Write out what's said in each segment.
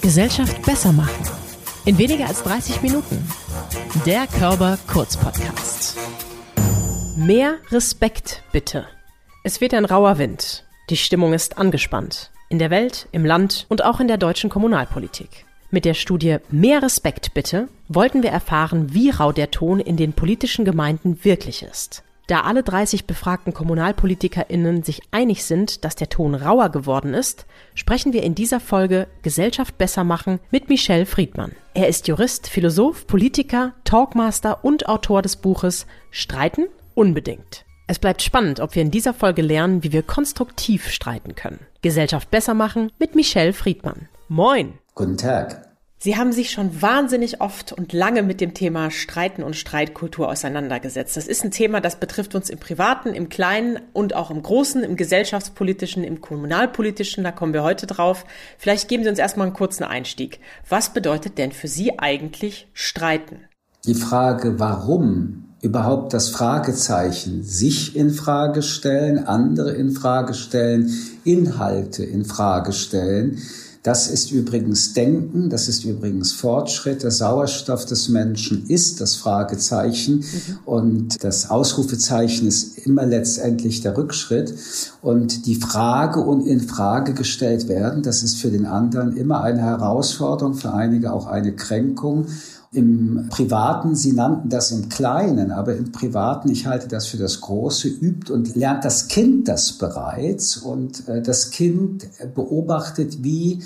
Gesellschaft besser machen. In weniger als 30 Minuten. Der Körper Kurz Podcast. Mehr Respekt bitte. Es weht ein rauer Wind. Die Stimmung ist angespannt. In der Welt, im Land und auch in der deutschen Kommunalpolitik. Mit der Studie Mehr Respekt bitte wollten wir erfahren, wie rau der Ton in den politischen Gemeinden wirklich ist. Da alle 30 befragten KommunalpolitikerInnen sich einig sind, dass der Ton rauer geworden ist, sprechen wir in dieser Folge Gesellschaft besser machen mit Michel Friedmann. Er ist Jurist, Philosoph, Politiker, Talkmaster und Autor des Buches Streiten unbedingt. Es bleibt spannend, ob wir in dieser Folge lernen, wie wir konstruktiv streiten können. Gesellschaft besser machen mit Michel Friedmann. Moin! Guten Tag. Sie haben sich schon wahnsinnig oft und lange mit dem Thema Streiten und Streitkultur auseinandergesetzt. Das ist ein Thema, das betrifft uns im Privaten, im Kleinen und auch im Großen, im gesellschaftspolitischen, im kommunalpolitischen. Da kommen wir heute drauf. Vielleicht geben Sie uns erstmal einen kurzen Einstieg. Was bedeutet denn für Sie eigentlich Streiten? Die Frage, warum überhaupt das Fragezeichen sich in Frage stellen, andere in Frage stellen, Inhalte in Frage stellen, das ist übrigens Denken, das ist übrigens Fortschritt. Der Sauerstoff des Menschen ist das Fragezeichen mhm. und das Ausrufezeichen ist immer letztendlich der Rückschritt. Und die Frage und in Frage gestellt werden, das ist für den anderen immer eine Herausforderung, für einige auch eine Kränkung. Im Privaten, Sie nannten das im Kleinen, aber im Privaten, ich halte das für das Große, übt und lernt das Kind das bereits und äh, das Kind beobachtet, wie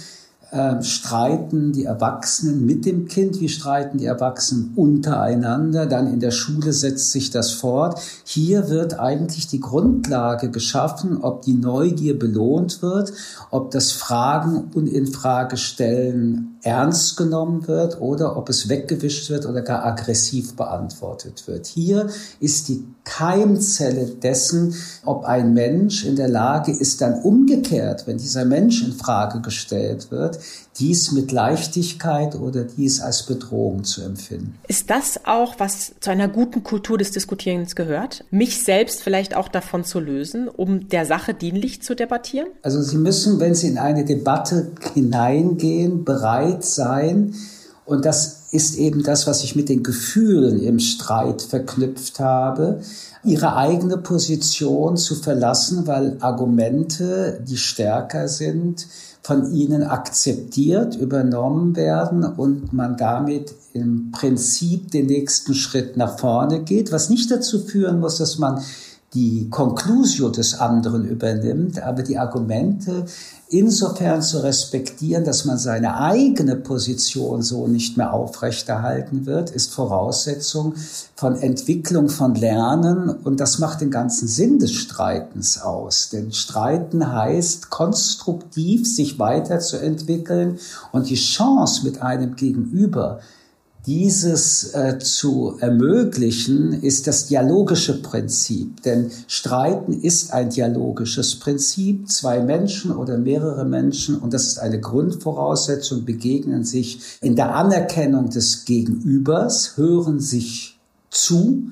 äh, streiten die Erwachsenen mit dem Kind, wie streiten die Erwachsenen untereinander, dann in der Schule setzt sich das fort. Hier wird eigentlich die Grundlage geschaffen, ob die Neugier belohnt wird, ob das Fragen und Infrage stellen ernst genommen wird oder ob es weggewischt wird oder gar aggressiv beantwortet wird. Hier ist die Keimzelle dessen, ob ein Mensch in der Lage ist, dann umgekehrt, wenn dieser Mensch in Frage gestellt wird, dies mit Leichtigkeit oder dies als Bedrohung zu empfinden. Ist das auch, was zu einer guten Kultur des Diskutierens gehört? Mich selbst vielleicht auch davon zu lösen, um der Sache dienlich zu debattieren? Also Sie müssen, wenn Sie in eine Debatte hineingehen, bereit sein, und das ist eben das, was ich mit den Gefühlen im Streit verknüpft habe, ihre eigene Position zu verlassen, weil Argumente, die stärker sind, von ihnen akzeptiert, übernommen werden und man damit im Prinzip den nächsten Schritt nach vorne geht, was nicht dazu führen muss, dass man die Conclusio des anderen übernimmt, aber die Argumente insofern zu respektieren, dass man seine eigene Position so nicht mehr aufrechterhalten wird, ist Voraussetzung von Entwicklung von Lernen und das macht den ganzen Sinn des Streitens aus. Denn Streiten heißt konstruktiv sich weiterzuentwickeln und die Chance mit einem Gegenüber dieses äh, zu ermöglichen, ist das dialogische Prinzip. Denn Streiten ist ein dialogisches Prinzip. Zwei Menschen oder mehrere Menschen, und das ist eine Grundvoraussetzung, begegnen sich in der Anerkennung des Gegenübers, hören sich zu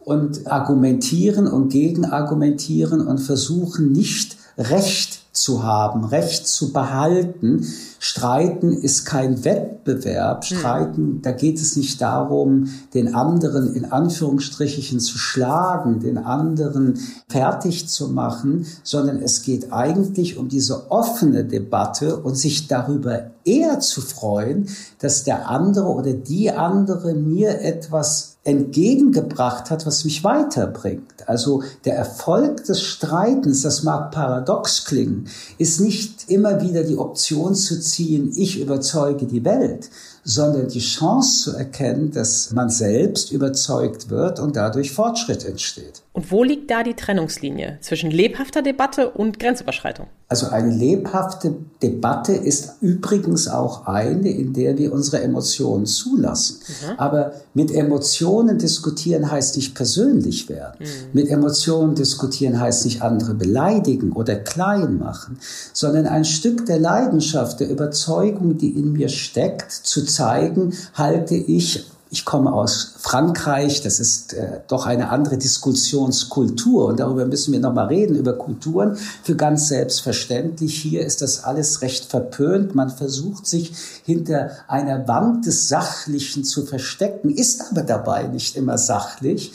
und argumentieren und gegenargumentieren und versuchen nicht Recht zu haben, Recht zu behalten. Streiten ist kein Wettbewerb. Hm. Streiten, da geht es nicht darum, den anderen in Anführungsstrichen zu schlagen, den anderen fertig zu machen, sondern es geht eigentlich um diese offene Debatte und sich darüber eher zu freuen, dass der andere oder die andere mir etwas entgegengebracht hat, was mich weiterbringt. Also der Erfolg des Streitens, das mag paradox klingen, ist nicht immer wieder die Option zu ziehen, ich überzeuge die Welt, sondern die Chance zu erkennen, dass man selbst überzeugt wird und dadurch Fortschritt entsteht. Und wo liegt da die Trennungslinie zwischen lebhafter Debatte und Grenzüberschreitung? Also eine lebhafte Debatte ist übrigens auch eine, in der wir unsere Emotionen zulassen. Mhm. Aber mit Emotionen diskutieren heißt nicht persönlich werden. Mhm. Mit Emotionen diskutieren heißt nicht andere beleidigen oder klein machen, sondern ein Stück der Leidenschaft, der Überzeugung, die in mir steckt, zu zeigen, halte ich Ich komme aus Frankreich, das ist äh, doch eine andere Diskussionskultur und darüber müssen wir nochmal reden, über Kulturen. Für ganz selbstverständlich, hier ist das alles recht verpönt. Man versucht sich hinter einer Wand des Sachlichen zu verstecken, ist aber dabei nicht immer sachlich.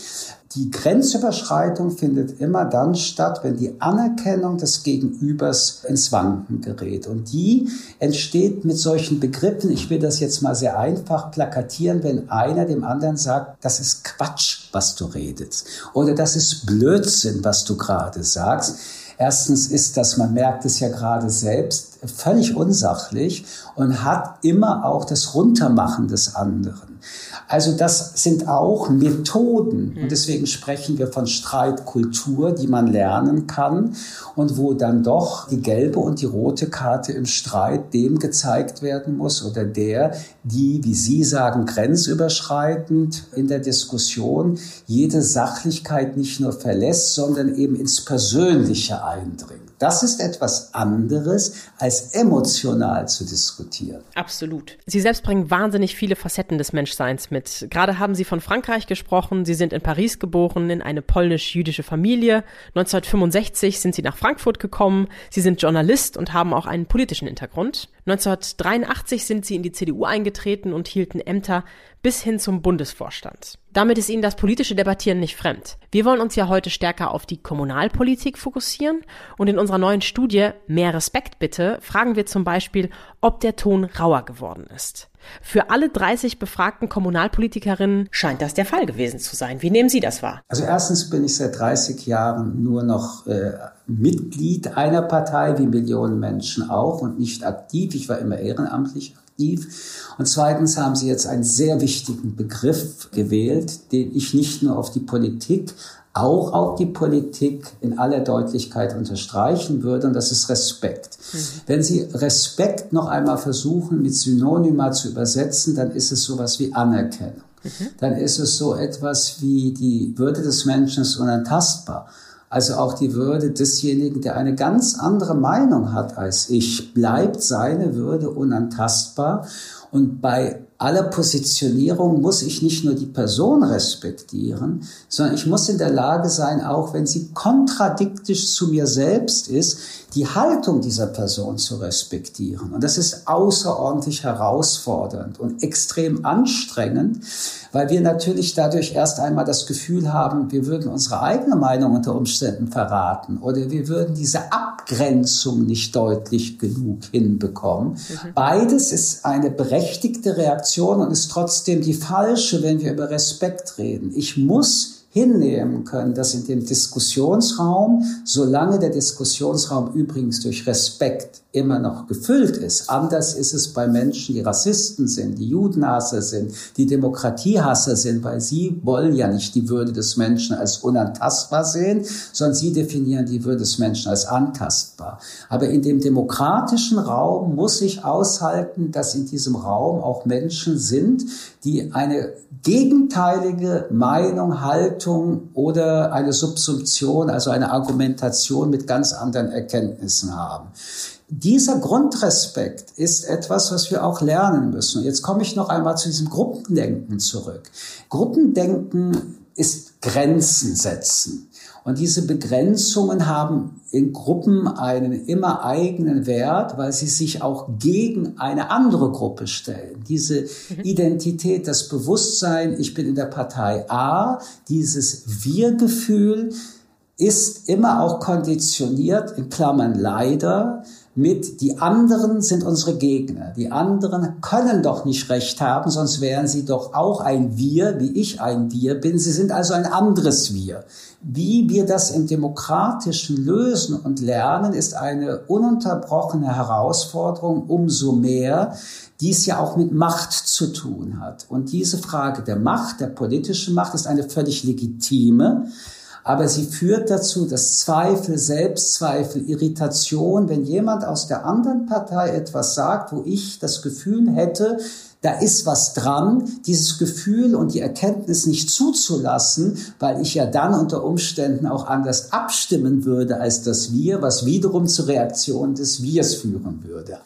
Die Grenzüberschreitung findet immer dann statt, wenn die Anerkennung des Gegenübers ins Wanken gerät. Und die entsteht mit solchen Begriffen, ich will das jetzt mal sehr einfach plakatieren, wenn einer dem anderen sagt, das ist Quatsch, was du redest. Oder das ist Blödsinn, was du gerade sagst. Erstens ist das, man merkt es ja gerade selbst, völlig unsachlich und hat immer auch das Runtermachen des anderen. Also das sind auch Methoden und deswegen sprechen wir von Streitkultur, die man lernen kann und wo dann doch die gelbe und die rote Karte im Streit dem gezeigt werden muss oder der, die, wie Sie sagen, grenzüberschreitend in der Diskussion jede Sachlichkeit nicht nur verlässt, sondern eben ins Persönliche eindringt. Das ist etwas anderes, als emotional zu diskutieren. Absolut. Sie selbst bringen wahnsinnig viele Facetten des Menschseins mit. Gerade haben Sie von Frankreich gesprochen. Sie sind in Paris geboren, in eine polnisch-jüdische Familie. 1965 sind Sie nach Frankfurt gekommen. Sie sind Journalist und haben auch einen politischen Hintergrund. 1983 sind Sie in die CDU eingetreten und hielten Ämter bis hin zum Bundesvorstand. Damit ist Ihnen das politische Debattieren nicht fremd. Wir wollen uns ja heute stärker auf die Kommunalpolitik fokussieren und in unserer neuen Studie Mehr Respekt bitte fragen wir zum Beispiel, ob der Ton rauer geworden ist. Für alle 30 befragten Kommunalpolitikerinnen scheint das der Fall gewesen zu sein. Wie nehmen Sie das wahr? Also erstens bin ich seit 30 Jahren nur noch äh, Mitglied einer Partei, wie Millionen Menschen auch, und nicht aktiv. Ich war immer ehrenamtlich aktiv. Und zweitens haben Sie jetzt einen sehr wichtigen Begriff gewählt, den ich nicht nur auf die Politik, auch auf die Politik in aller Deutlichkeit unterstreichen würde, und das ist Respekt. Mhm. Wenn Sie Respekt noch einmal versuchen, mit Synonyma zu übersetzen, dann ist es sowas wie Anerkennung. Mhm. Dann ist es so etwas wie die Würde des Menschen ist unantastbar. Also auch die Würde desjenigen, der eine ganz andere Meinung hat als ich, bleibt seine Würde unantastbar. Und bei aller Positionierung muss ich nicht nur die Person respektieren, sondern ich muss in der Lage sein, auch wenn sie kontradiktisch zu mir selbst ist, die Haltung dieser Person zu respektieren. Und das ist außerordentlich herausfordernd und extrem anstrengend, weil wir natürlich dadurch erst einmal das Gefühl haben, wir würden unsere eigene Meinung unter Umständen verraten oder wir würden diese Abgrenzung nicht deutlich genug hinbekommen. Mhm. Beides ist eine berechtigte Reaktion und ist trotzdem die falsche, wenn wir über Respekt reden. Ich muss hinnehmen können, dass in dem Diskussionsraum, solange der Diskussionsraum übrigens durch Respekt immer noch gefüllt ist. Anders ist es bei Menschen, die Rassisten sind, die Judenhasser sind, die Demokratiehasser sind, weil sie wollen ja nicht die Würde des Menschen als unantastbar sehen, sondern sie definieren die Würde des Menschen als antastbar. Aber in dem demokratischen Raum muss ich aushalten, dass in diesem Raum auch Menschen sind, die eine gegenteilige Meinung, Haltung oder eine Subsumption, also eine Argumentation mit ganz anderen Erkenntnissen haben dieser Grundrespekt ist etwas, was wir auch lernen müssen. Jetzt komme ich noch einmal zu diesem Gruppendenken zurück. Gruppendenken ist Grenzen setzen. Und diese Begrenzungen haben in Gruppen einen immer eigenen Wert, weil sie sich auch gegen eine andere Gruppe stellen. Diese mhm. Identität, das Bewusstsein, ich bin in der Partei A, dieses Wir-Gefühl ist immer auch konditioniert, in Klammern leider, mit, die anderen sind unsere Gegner. Die anderen können doch nicht recht haben, sonst wären sie doch auch ein Wir, wie ich ein Wir bin. Sie sind also ein anderes Wir. Wie wir das im Demokratischen lösen und lernen, ist eine ununterbrochene Herausforderung, umso mehr, die es ja auch mit Macht zu tun hat. Und diese Frage der Macht, der politischen Macht, ist eine völlig legitime aber sie führt dazu, dass Zweifel, Selbstzweifel, Irritation, wenn jemand aus der anderen Partei etwas sagt, wo ich das Gefühl hätte, da ist was dran, dieses Gefühl und die Erkenntnis nicht zuzulassen, weil ich ja dann unter Umständen auch anders abstimmen würde als das Wir, was wiederum zur Reaktion des Wirs führen würde.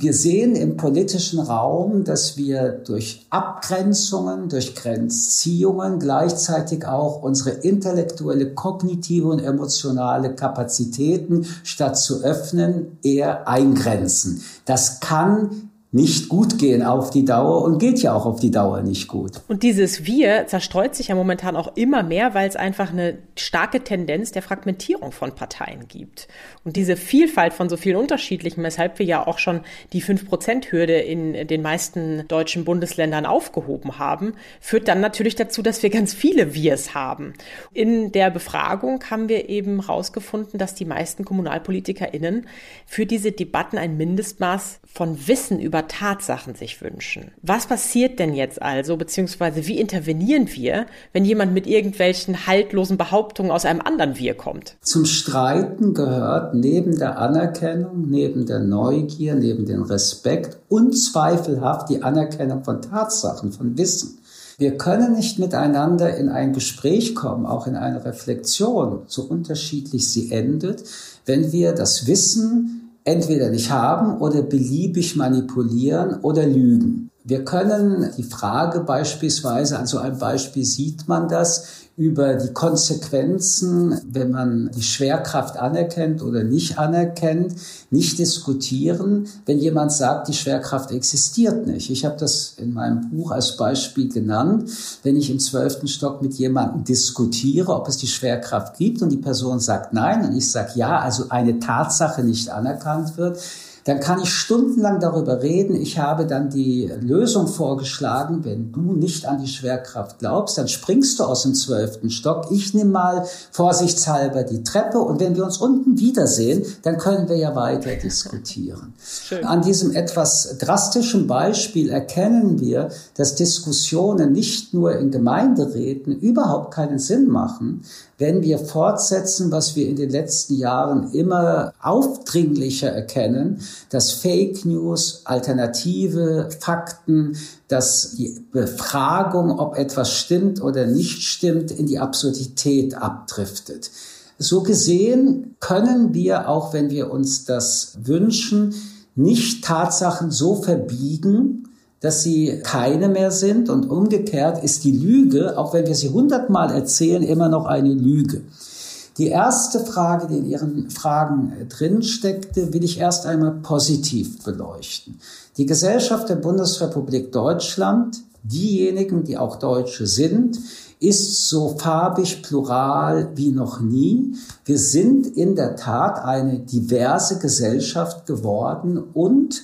Wir sehen im politischen Raum, dass wir durch Abgrenzungen, durch Grenzziehungen gleichzeitig auch unsere intellektuelle, kognitive und emotionale Kapazitäten statt zu öffnen eher eingrenzen. Das kann nicht gut gehen auf die Dauer und geht ja auch auf die Dauer nicht gut. Und dieses Wir zerstreut sich ja momentan auch immer mehr, weil es einfach eine starke Tendenz der Fragmentierung von Parteien gibt. Und diese Vielfalt von so vielen unterschiedlichen, weshalb wir ja auch schon die 5-Prozent-Hürde in den meisten deutschen Bundesländern aufgehoben haben, führt dann natürlich dazu, dass wir ganz viele Wirs haben. In der Befragung haben wir eben herausgefunden, dass die meisten KommunalpolitikerInnen für diese Debatten ein Mindestmaß von Wissen über über Tatsachen sich wünschen. Was passiert denn jetzt also, beziehungsweise wie intervenieren wir, wenn jemand mit irgendwelchen haltlosen Behauptungen aus einem anderen Wir kommt? Zum Streiten gehört neben der Anerkennung, neben der Neugier, neben dem Respekt unzweifelhaft die Anerkennung von Tatsachen, von Wissen. Wir können nicht miteinander in ein Gespräch kommen, auch in eine Reflexion, so unterschiedlich sie endet, wenn wir das Wissen entweder nicht haben oder beliebig manipulieren oder lügen. Wir können die Frage beispielsweise, an so einem Beispiel sieht man das, über die Konsequenzen, wenn man die Schwerkraft anerkennt oder nicht anerkennt, nicht diskutieren, wenn jemand sagt, die Schwerkraft existiert nicht. Ich habe das in meinem Buch als Beispiel genannt. Wenn ich im zwölften Stock mit jemandem diskutiere, ob es die Schwerkraft gibt und die Person sagt nein und ich sage ja, also eine Tatsache nicht anerkannt wird, dann kann ich stundenlang darüber reden. Ich habe dann die Lösung vorgeschlagen, wenn du nicht an die Schwerkraft glaubst, dann springst du aus dem zwölften Stock. Ich nehme mal vorsichtshalber die Treppe und wenn wir uns unten wiedersehen, dann können wir ja weiter diskutieren. Schön. An diesem etwas drastischen Beispiel erkennen wir, dass Diskussionen nicht nur in Gemeinderäten überhaupt keinen Sinn machen, wenn wir fortsetzen, was wir in den letzten Jahren immer aufdringlicher erkennen, dass Fake News, alternative Fakten, dass die Befragung, ob etwas stimmt oder nicht stimmt, in die Absurdität abdriftet. So gesehen können wir, auch wenn wir uns das wünschen, nicht Tatsachen so verbiegen, dass sie keine mehr sind und umgekehrt ist die Lüge, auch wenn wir sie hundertmal erzählen, immer noch eine Lüge. Die erste Frage, die in Ihren Fragen drin steckte, will ich erst einmal positiv beleuchten. Die Gesellschaft der Bundesrepublik Deutschland, diejenigen, die auch Deutsche sind, ist so farbig plural wie noch nie. Wir sind in der Tat eine diverse Gesellschaft geworden und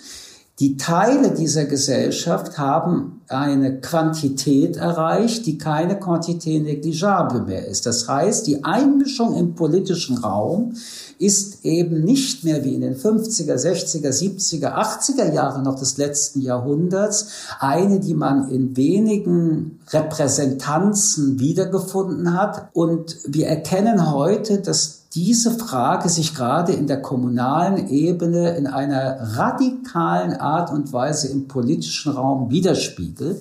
die Teile dieser Gesellschaft haben eine Quantität erreicht, die keine Quantität negligible mehr ist. Das heißt, die Einmischung im politischen Raum ist eben nicht mehr wie in den 50er, 60er, 70er, 80er Jahren noch des letzten Jahrhunderts eine, die man in wenigen Repräsentanzen wiedergefunden hat. Und wir erkennen heute, dass diese Frage sich gerade in der kommunalen Ebene in einer radikalen Art und Weise im politischen Raum widerspiegelt.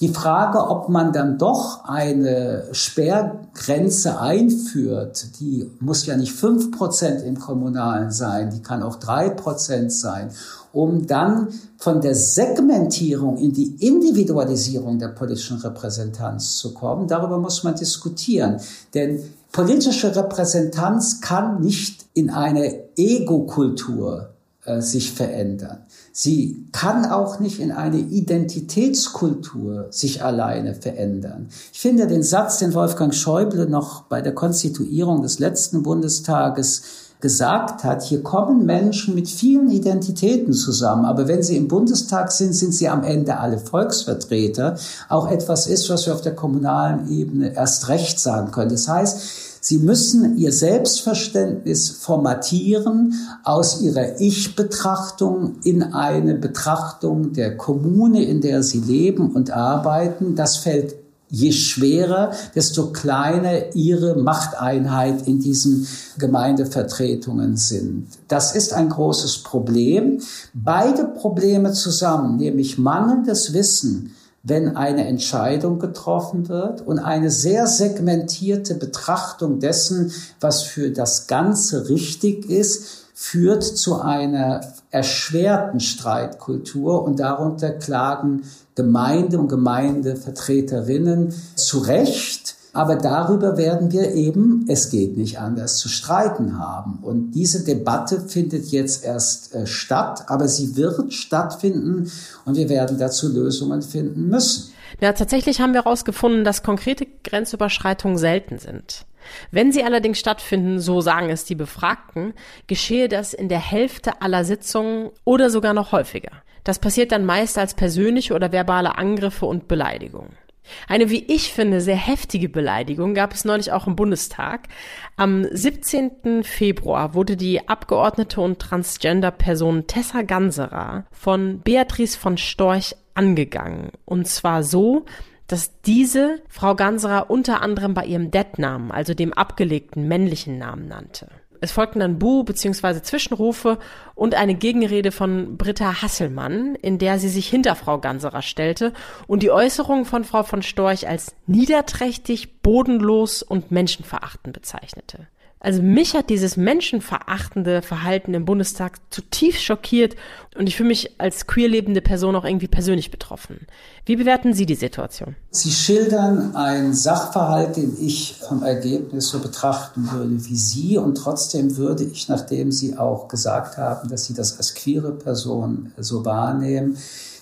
Die Frage, ob man dann doch eine Sperrgrenze einführt, die muss ja nicht fünf Prozent im Kommunalen sein, die kann auch drei Prozent sein, um dann von der Segmentierung in die Individualisierung der politischen Repräsentanz zu kommen. Darüber muss man diskutieren. Denn politische Repräsentanz kann nicht in eine Ego-Kultur äh, sich verändern. Sie kann auch nicht in eine Identitätskultur sich alleine verändern. Ich finde den Satz, den Wolfgang Schäuble noch bei der Konstituierung des letzten Bundestages gesagt hat, hier kommen Menschen mit vielen Identitäten zusammen, aber wenn sie im Bundestag sind, sind sie am Ende alle Volksvertreter, auch etwas ist, was wir auf der kommunalen Ebene erst recht sagen können. Das heißt, Sie müssen ihr Selbstverständnis formatieren aus ihrer Ich-Betrachtung in eine Betrachtung der Kommune, in der sie leben und arbeiten. Das fällt je schwerer, desto kleiner ihre Machteinheit in diesen Gemeindevertretungen sind. Das ist ein großes Problem. Beide Probleme zusammen, nämlich mangelndes Wissen, wenn eine Entscheidung getroffen wird und eine sehr segmentierte Betrachtung dessen, was für das Ganze richtig ist, führt zu einer erschwerten Streitkultur und darunter klagen Gemeinde und Gemeindevertreterinnen zu Recht. Aber darüber werden wir eben, es geht nicht anders, zu streiten haben. Und diese Debatte findet jetzt erst äh, statt, aber sie wird stattfinden und wir werden dazu Lösungen finden müssen. Ja, tatsächlich haben wir herausgefunden, dass konkrete Grenzüberschreitungen selten sind. Wenn sie allerdings stattfinden, so sagen es die Befragten, geschehe das in der Hälfte aller Sitzungen oder sogar noch häufiger. Das passiert dann meist als persönliche oder verbale Angriffe und Beleidigungen. Eine, wie ich finde, sehr heftige Beleidigung gab es neulich auch im Bundestag. Am 17. Februar wurde die Abgeordnete und Transgender-Person Tessa Ganserer von Beatrice von Storch angegangen. Und zwar so, dass diese Frau Ganserer unter anderem bei ihrem Dead-Namen, also dem abgelegten männlichen Namen nannte. Es folgten dann Bu- bzw. Zwischenrufe und eine Gegenrede von Britta Hasselmann, in der sie sich hinter Frau Ganserer stellte und die Äußerungen von Frau von Storch als niederträchtig, bodenlos und menschenverachtend bezeichnete. Also mich hat dieses menschenverachtende Verhalten im Bundestag zutiefst schockiert und ich fühle mich als queer lebende Person auch irgendwie persönlich betroffen. Wie bewerten Sie die Situation? Sie schildern einen Sachverhalt, den ich vom Ergebnis so betrachten würde wie Sie und trotzdem würde ich, nachdem Sie auch gesagt haben, dass Sie das als queere Person so wahrnehmen,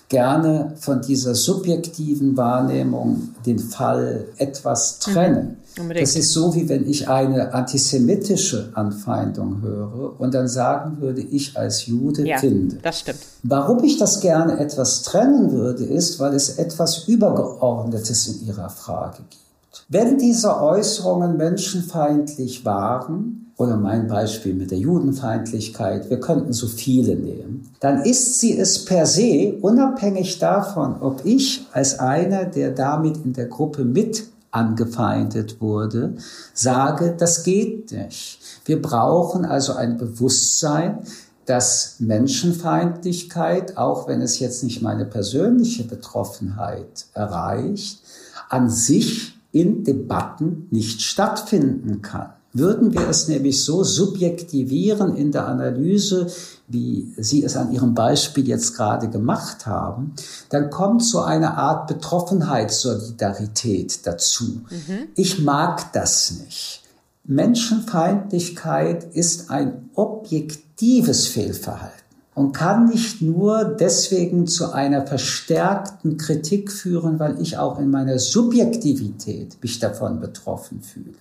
gerne von dieser subjektiven Wahrnehmung den Fall etwas trennen. Mhm, das ist so, wie wenn ich eine antisemitische Anfeindung höre und dann sagen würde, ich als Jude ja, finde. Das stimmt. Warum ich das gerne etwas trennen würde, ist, weil es etwas Übergeordnetes in Ihrer Frage gibt. Wenn diese Äußerungen menschenfeindlich waren, oder mein Beispiel mit der Judenfeindlichkeit, wir könnten so viele nehmen, dann ist sie es per se, unabhängig davon, ob ich als einer, der damit in der Gruppe mit angefeindet wurde, sage, das geht nicht. Wir brauchen also ein Bewusstsein, dass Menschenfeindlichkeit, auch wenn es jetzt nicht meine persönliche Betroffenheit erreicht, an sich in Debatten nicht stattfinden kann. Würden wir es nämlich so subjektivieren in der Analyse, wie Sie es an Ihrem Beispiel jetzt gerade gemacht haben, dann kommt so eine Art Betroffenheitssolidarität dazu. Mhm. Ich mag das nicht. Menschenfeindlichkeit ist ein objektives Fehlverhalten und kann nicht nur deswegen zu einer verstärkten Kritik führen, weil ich auch in meiner Subjektivität mich davon betroffen fühle.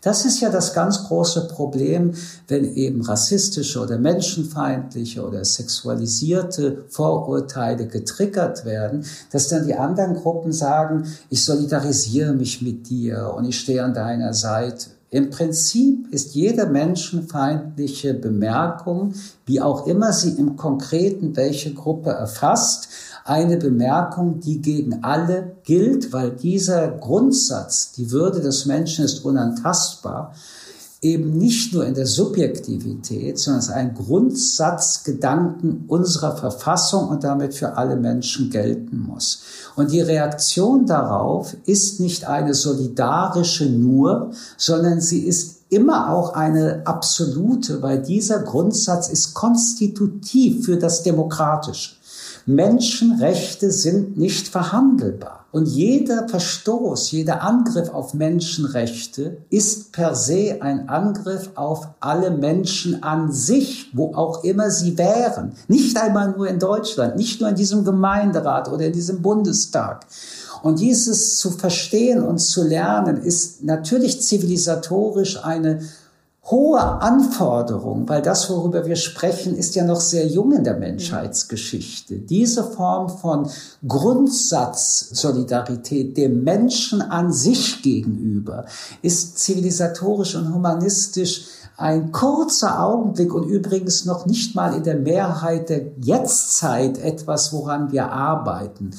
Das ist ja das ganz große Problem, wenn eben rassistische oder menschenfeindliche oder sexualisierte Vorurteile getriggert werden, dass dann die anderen Gruppen sagen, ich solidarisiere mich mit dir und ich stehe an deiner Seite. Im Prinzip ist jede menschenfeindliche Bemerkung, wie auch immer sie im Konkreten welche Gruppe erfasst, eine Bemerkung, die gegen alle gilt, weil dieser Grundsatz, die Würde des Menschen ist unantastbar, eben nicht nur in der Subjektivität, sondern es ist ein Grundsatzgedanken unserer Verfassung und damit für alle Menschen gelten muss. Und die Reaktion darauf ist nicht eine solidarische nur, sondern sie ist immer auch eine absolute, weil dieser Grundsatz ist konstitutiv für das Demokratische. Menschenrechte sind nicht verhandelbar. Und jeder Verstoß, jeder Angriff auf Menschenrechte ist per se ein Angriff auf alle Menschen an sich, wo auch immer sie wären. Nicht einmal nur in Deutschland, nicht nur in diesem Gemeinderat oder in diesem Bundestag. Und dieses zu verstehen und zu lernen ist natürlich zivilisatorisch eine hohe Anforderung, weil das, worüber wir sprechen, ist ja noch sehr jung in der Menschheitsgeschichte. Diese Form von Grundsatzsolidarität dem Menschen an sich gegenüber ist zivilisatorisch und humanistisch ein kurzer Augenblick und übrigens noch nicht mal in der Mehrheit der Jetztzeit etwas, woran wir arbeiten.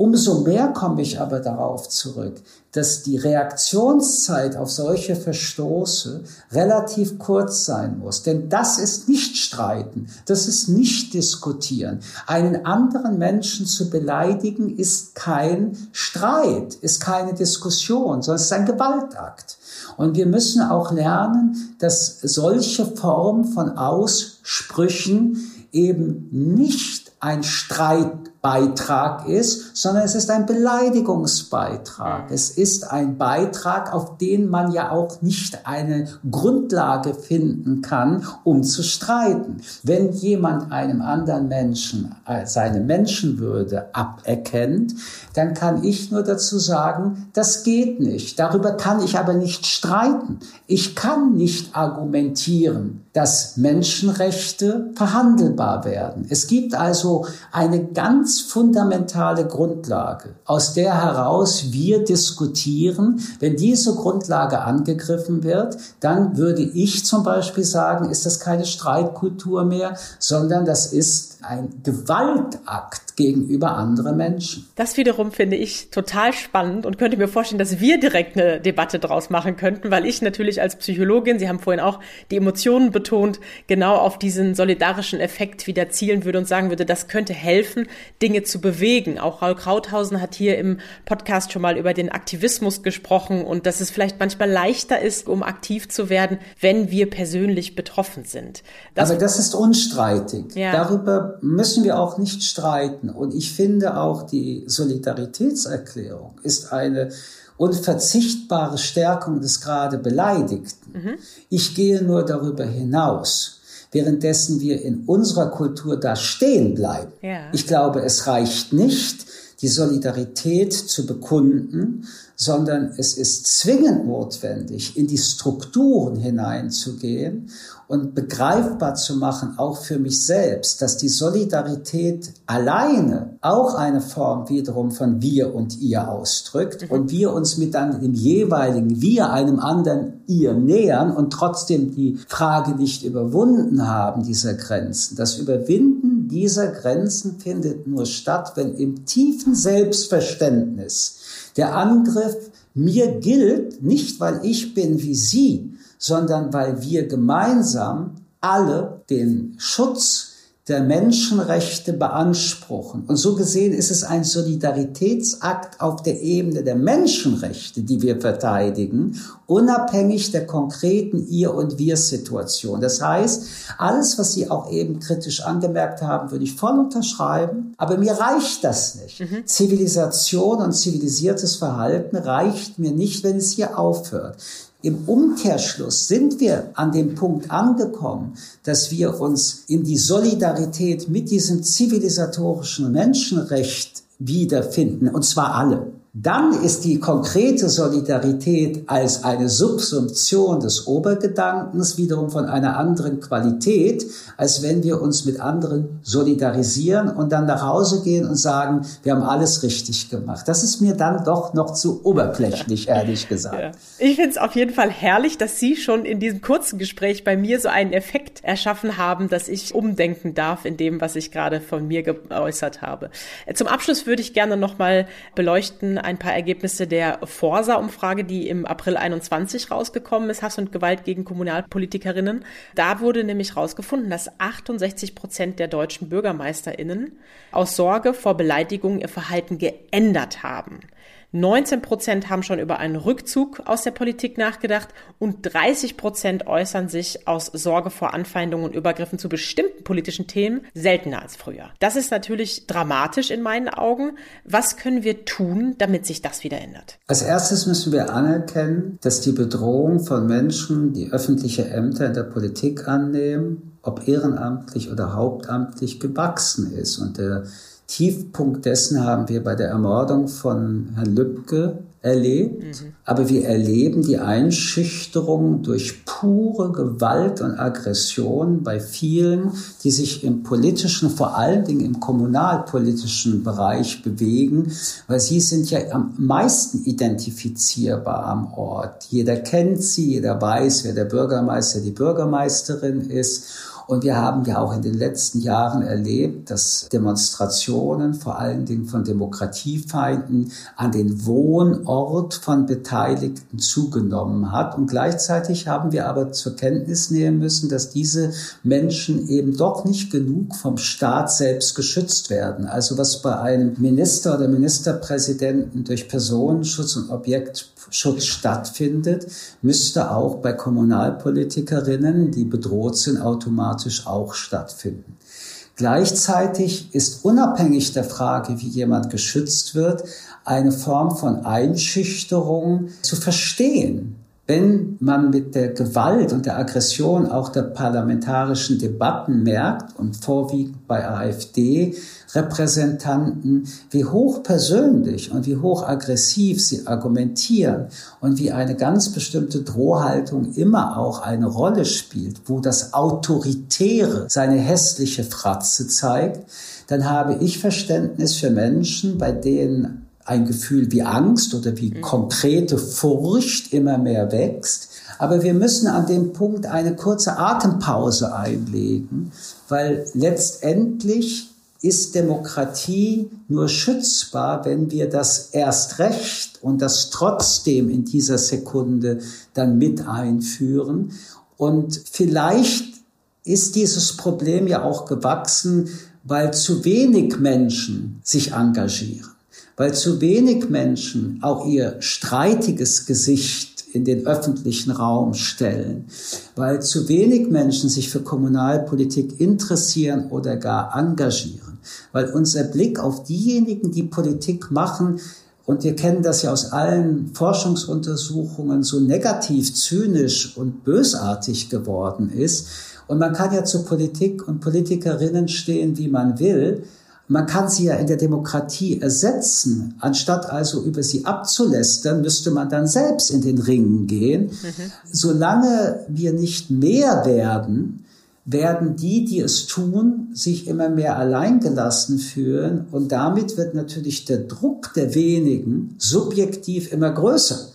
Umso mehr komme ich aber darauf zurück, dass die Reaktionszeit auf solche Verstoße relativ kurz sein muss. Denn das ist nicht streiten, das ist nicht diskutieren. Einen anderen Menschen zu beleidigen ist kein Streit, ist keine Diskussion, sondern es ist ein Gewaltakt. Und wir müssen auch lernen, dass solche Formen von Aussprüchen eben nicht ein Streitbeitrag ist, sondern es ist ein Beleidigungsbeitrag. Es ist ein Beitrag, auf den man ja auch nicht eine Grundlage finden kann, um zu streiten. Wenn jemand einem anderen Menschen äh, seine Menschenwürde aberkennt, dann kann ich nur dazu sagen, das geht nicht. Darüber kann ich aber nicht streiten. Ich kann nicht argumentieren, dass Menschenrechte verhandelbar werden. Es gibt also eine ganz fundamentale Grundlage, aus der heraus wir diskutieren. Wenn diese Grundlage angegriffen wird, dann würde ich zum Beispiel sagen, ist das keine Streitkultur mehr, sondern das ist ein Gewaltakt gegenüber anderen Menschen. Das wiederum finde ich total spannend und könnte mir vorstellen, dass wir direkt eine Debatte draus machen könnten, weil ich natürlich als Psychologin, Sie haben vorhin auch die Emotionen betont, genau auf diesen solidarischen Effekt wieder zielen würde und sagen würde, das könnte helfen, Dinge zu bewegen. Auch Raul Krauthausen hat hier im Podcast schon mal über den Aktivismus gesprochen und dass es vielleicht manchmal leichter ist, um aktiv zu werden, wenn wir persönlich betroffen sind. Das Aber das ist unstreitig. Ja. Darüber müssen wir auch nicht streiten. Und ich finde auch, die Solidaritätserklärung ist eine unverzichtbare Stärkung des gerade Beleidigten. Mhm. Ich gehe nur darüber hinaus währenddessen wir in unserer Kultur da stehen bleiben. Ja. Ich glaube, es reicht nicht, die Solidarität zu bekunden, sondern es ist zwingend notwendig, in die Strukturen hineinzugehen und begreifbar zu machen, auch für mich selbst, dass die Solidarität alleine auch eine Form wiederum von wir und ihr ausdrückt mhm. und wir uns mit dann dem jeweiligen wir einem anderen ihr nähern und trotzdem die Frage nicht überwunden haben dieser Grenzen. Das Überwinden dieser Grenzen findet nur statt, wenn im tiefen Selbstverständnis der Angriff mir gilt, nicht weil ich bin wie Sie, sondern weil wir gemeinsam alle den Schutz der Menschenrechte beanspruchen. Und so gesehen ist es ein Solidaritätsakt auf der Ebene der Menschenrechte, die wir verteidigen, unabhängig der konkreten Ihr- und Wir-Situation. Das heißt, alles, was Sie auch eben kritisch angemerkt haben, würde ich voll unterschreiben. Aber mir reicht das nicht. Mhm. Zivilisation und zivilisiertes Verhalten reicht mir nicht, wenn es hier aufhört. Im Umkehrschluss sind wir an dem Punkt angekommen, dass wir uns in die Solidarität mit diesem zivilisatorischen Menschenrecht wiederfinden, und zwar alle. Dann ist die konkrete Solidarität als eine Subsumption des Obergedankens wiederum von einer anderen Qualität, als wenn wir uns mit anderen solidarisieren und dann nach Hause gehen und sagen, wir haben alles richtig gemacht. Das ist mir dann doch noch zu oberflächlich, ehrlich gesagt. Ja. Ich finde es auf jeden Fall herrlich, dass Sie schon in diesem kurzen Gespräch bei mir so einen Effekt erschaffen haben, dass ich umdenken darf in dem, was ich gerade von mir geäußert habe. Zum Abschluss würde ich gerne nochmal beleuchten, ein paar Ergebnisse der Forsa-Umfrage, die im April 21 rausgekommen ist, Hass und Gewalt gegen Kommunalpolitikerinnen. Da wurde nämlich rausgefunden, dass 68 Prozent der deutschen BürgermeisterInnen aus Sorge vor Beleidigung ihr Verhalten geändert haben. 19 Prozent haben schon über einen Rückzug aus der Politik nachgedacht und 30 Prozent äußern sich aus Sorge vor Anfeindungen und Übergriffen zu bestimmten politischen Themen seltener als früher. Das ist natürlich dramatisch in meinen Augen. Was können wir tun, damit sich das wieder ändert? Als erstes müssen wir anerkennen, dass die Bedrohung von Menschen, die öffentliche Ämter in der Politik annehmen, ob ehrenamtlich oder hauptamtlich gewachsen ist und der Tiefpunkt dessen haben wir bei der Ermordung von Herrn Lübcke erlebt. Mhm. Aber wir erleben die Einschüchterung durch pure Gewalt und Aggression bei vielen, die sich im politischen, vor allen Dingen im kommunalpolitischen Bereich bewegen, weil sie sind ja am meisten identifizierbar am Ort. Jeder kennt sie, jeder weiß, wer der Bürgermeister, die Bürgermeisterin ist. Und wir haben ja auch in den letzten Jahren erlebt, dass Demonstrationen, vor allen Dingen von Demokratiefeinden, an den Wohnort von Beteiligten zugenommen hat. Und gleichzeitig haben wir aber zur Kenntnis nehmen müssen, dass diese Menschen eben doch nicht genug vom Staat selbst geschützt werden. Also was bei einem Minister oder Ministerpräsidenten durch Personenschutz und Objektschutz stattfindet, müsste auch bei Kommunalpolitikerinnen, die bedroht sind, automatisch auch stattfinden. Gleichzeitig ist unabhängig der Frage, wie jemand geschützt wird, eine Form von Einschüchterung zu verstehen wenn man mit der Gewalt und der Aggression auch der parlamentarischen Debatten merkt und vorwiegend bei AfD Repräsentanten, wie hoch persönlich und wie hoch aggressiv sie argumentieren und wie eine ganz bestimmte Drohhaltung immer auch eine Rolle spielt, wo das Autoritäre seine hässliche Fratze zeigt, dann habe ich Verständnis für Menschen, bei denen ein Gefühl wie Angst oder wie mhm. konkrete Furcht immer mehr wächst. Aber wir müssen an dem Punkt eine kurze Atempause einlegen, weil letztendlich ist Demokratie nur schützbar, wenn wir das erst recht und das trotzdem in dieser Sekunde dann mit einführen. Und vielleicht ist dieses Problem ja auch gewachsen, weil zu wenig Menschen sich engagieren weil zu wenig Menschen auch ihr streitiges Gesicht in den öffentlichen Raum stellen, weil zu wenig Menschen sich für Kommunalpolitik interessieren oder gar engagieren, weil unser Blick auf diejenigen, die Politik machen, und wir kennen das ja aus allen Forschungsuntersuchungen, so negativ, zynisch und bösartig geworden ist. Und man kann ja zu Politik und Politikerinnen stehen, wie man will. Man kann sie ja in der Demokratie ersetzen. Anstatt also über sie abzulästern, müsste man dann selbst in den Ringen gehen. Mhm. Solange wir nicht mehr werden, werden die, die es tun, sich immer mehr alleingelassen fühlen. Und damit wird natürlich der Druck der wenigen subjektiv immer größer.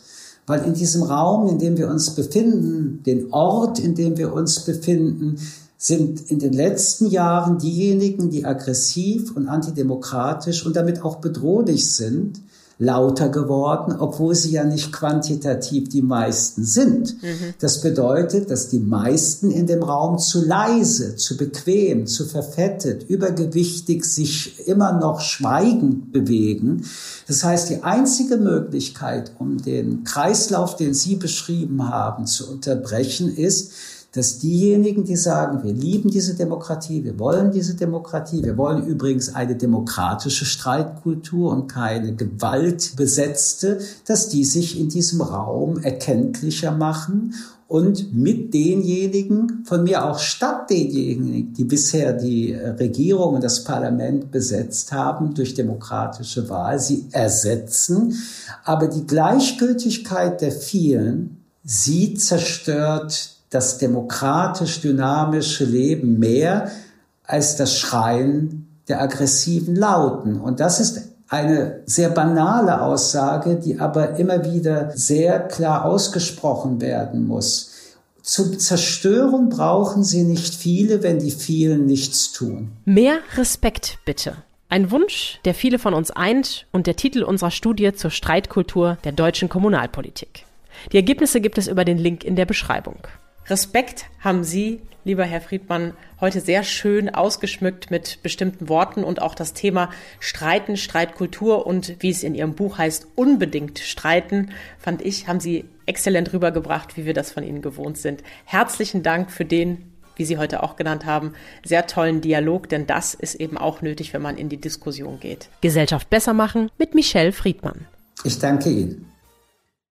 Weil in diesem Raum, in dem wir uns befinden, den Ort, in dem wir uns befinden, sind in den letzten Jahren diejenigen, die aggressiv und antidemokratisch und damit auch bedrohlich sind, lauter geworden, obwohl sie ja nicht quantitativ die meisten sind. Mhm. Das bedeutet, dass die meisten in dem Raum zu leise, zu bequem, zu verfettet, übergewichtig sich immer noch schweigend bewegen. Das heißt, die einzige Möglichkeit, um den Kreislauf, den Sie beschrieben haben, zu unterbrechen, ist, dass diejenigen, die sagen, wir lieben diese Demokratie, wir wollen diese Demokratie, wir wollen übrigens eine demokratische Streitkultur und keine gewaltbesetzte, dass die sich in diesem Raum erkenntlicher machen und mit denjenigen, von mir auch statt denjenigen, die bisher die Regierung und das Parlament besetzt haben durch demokratische Wahl, sie ersetzen. Aber die Gleichgültigkeit der vielen, sie zerstört das demokratisch dynamische Leben mehr als das Schreien der aggressiven Lauten. Und das ist eine sehr banale Aussage, die aber immer wieder sehr klar ausgesprochen werden muss. Zum Zerstören brauchen sie nicht viele, wenn die vielen nichts tun. Mehr Respekt bitte. Ein Wunsch, der viele von uns eint und der Titel unserer Studie zur Streitkultur der deutschen Kommunalpolitik. Die Ergebnisse gibt es über den Link in der Beschreibung. Respekt haben Sie, lieber Herr Friedmann, heute sehr schön ausgeschmückt mit bestimmten Worten und auch das Thema Streiten, Streitkultur und wie es in Ihrem Buch heißt, unbedingt streiten, fand ich, haben Sie exzellent rübergebracht, wie wir das von Ihnen gewohnt sind. Herzlichen Dank für den, wie Sie heute auch genannt haben, sehr tollen Dialog, denn das ist eben auch nötig, wenn man in die Diskussion geht. Gesellschaft besser machen mit Michelle Friedmann. Ich danke Ihnen.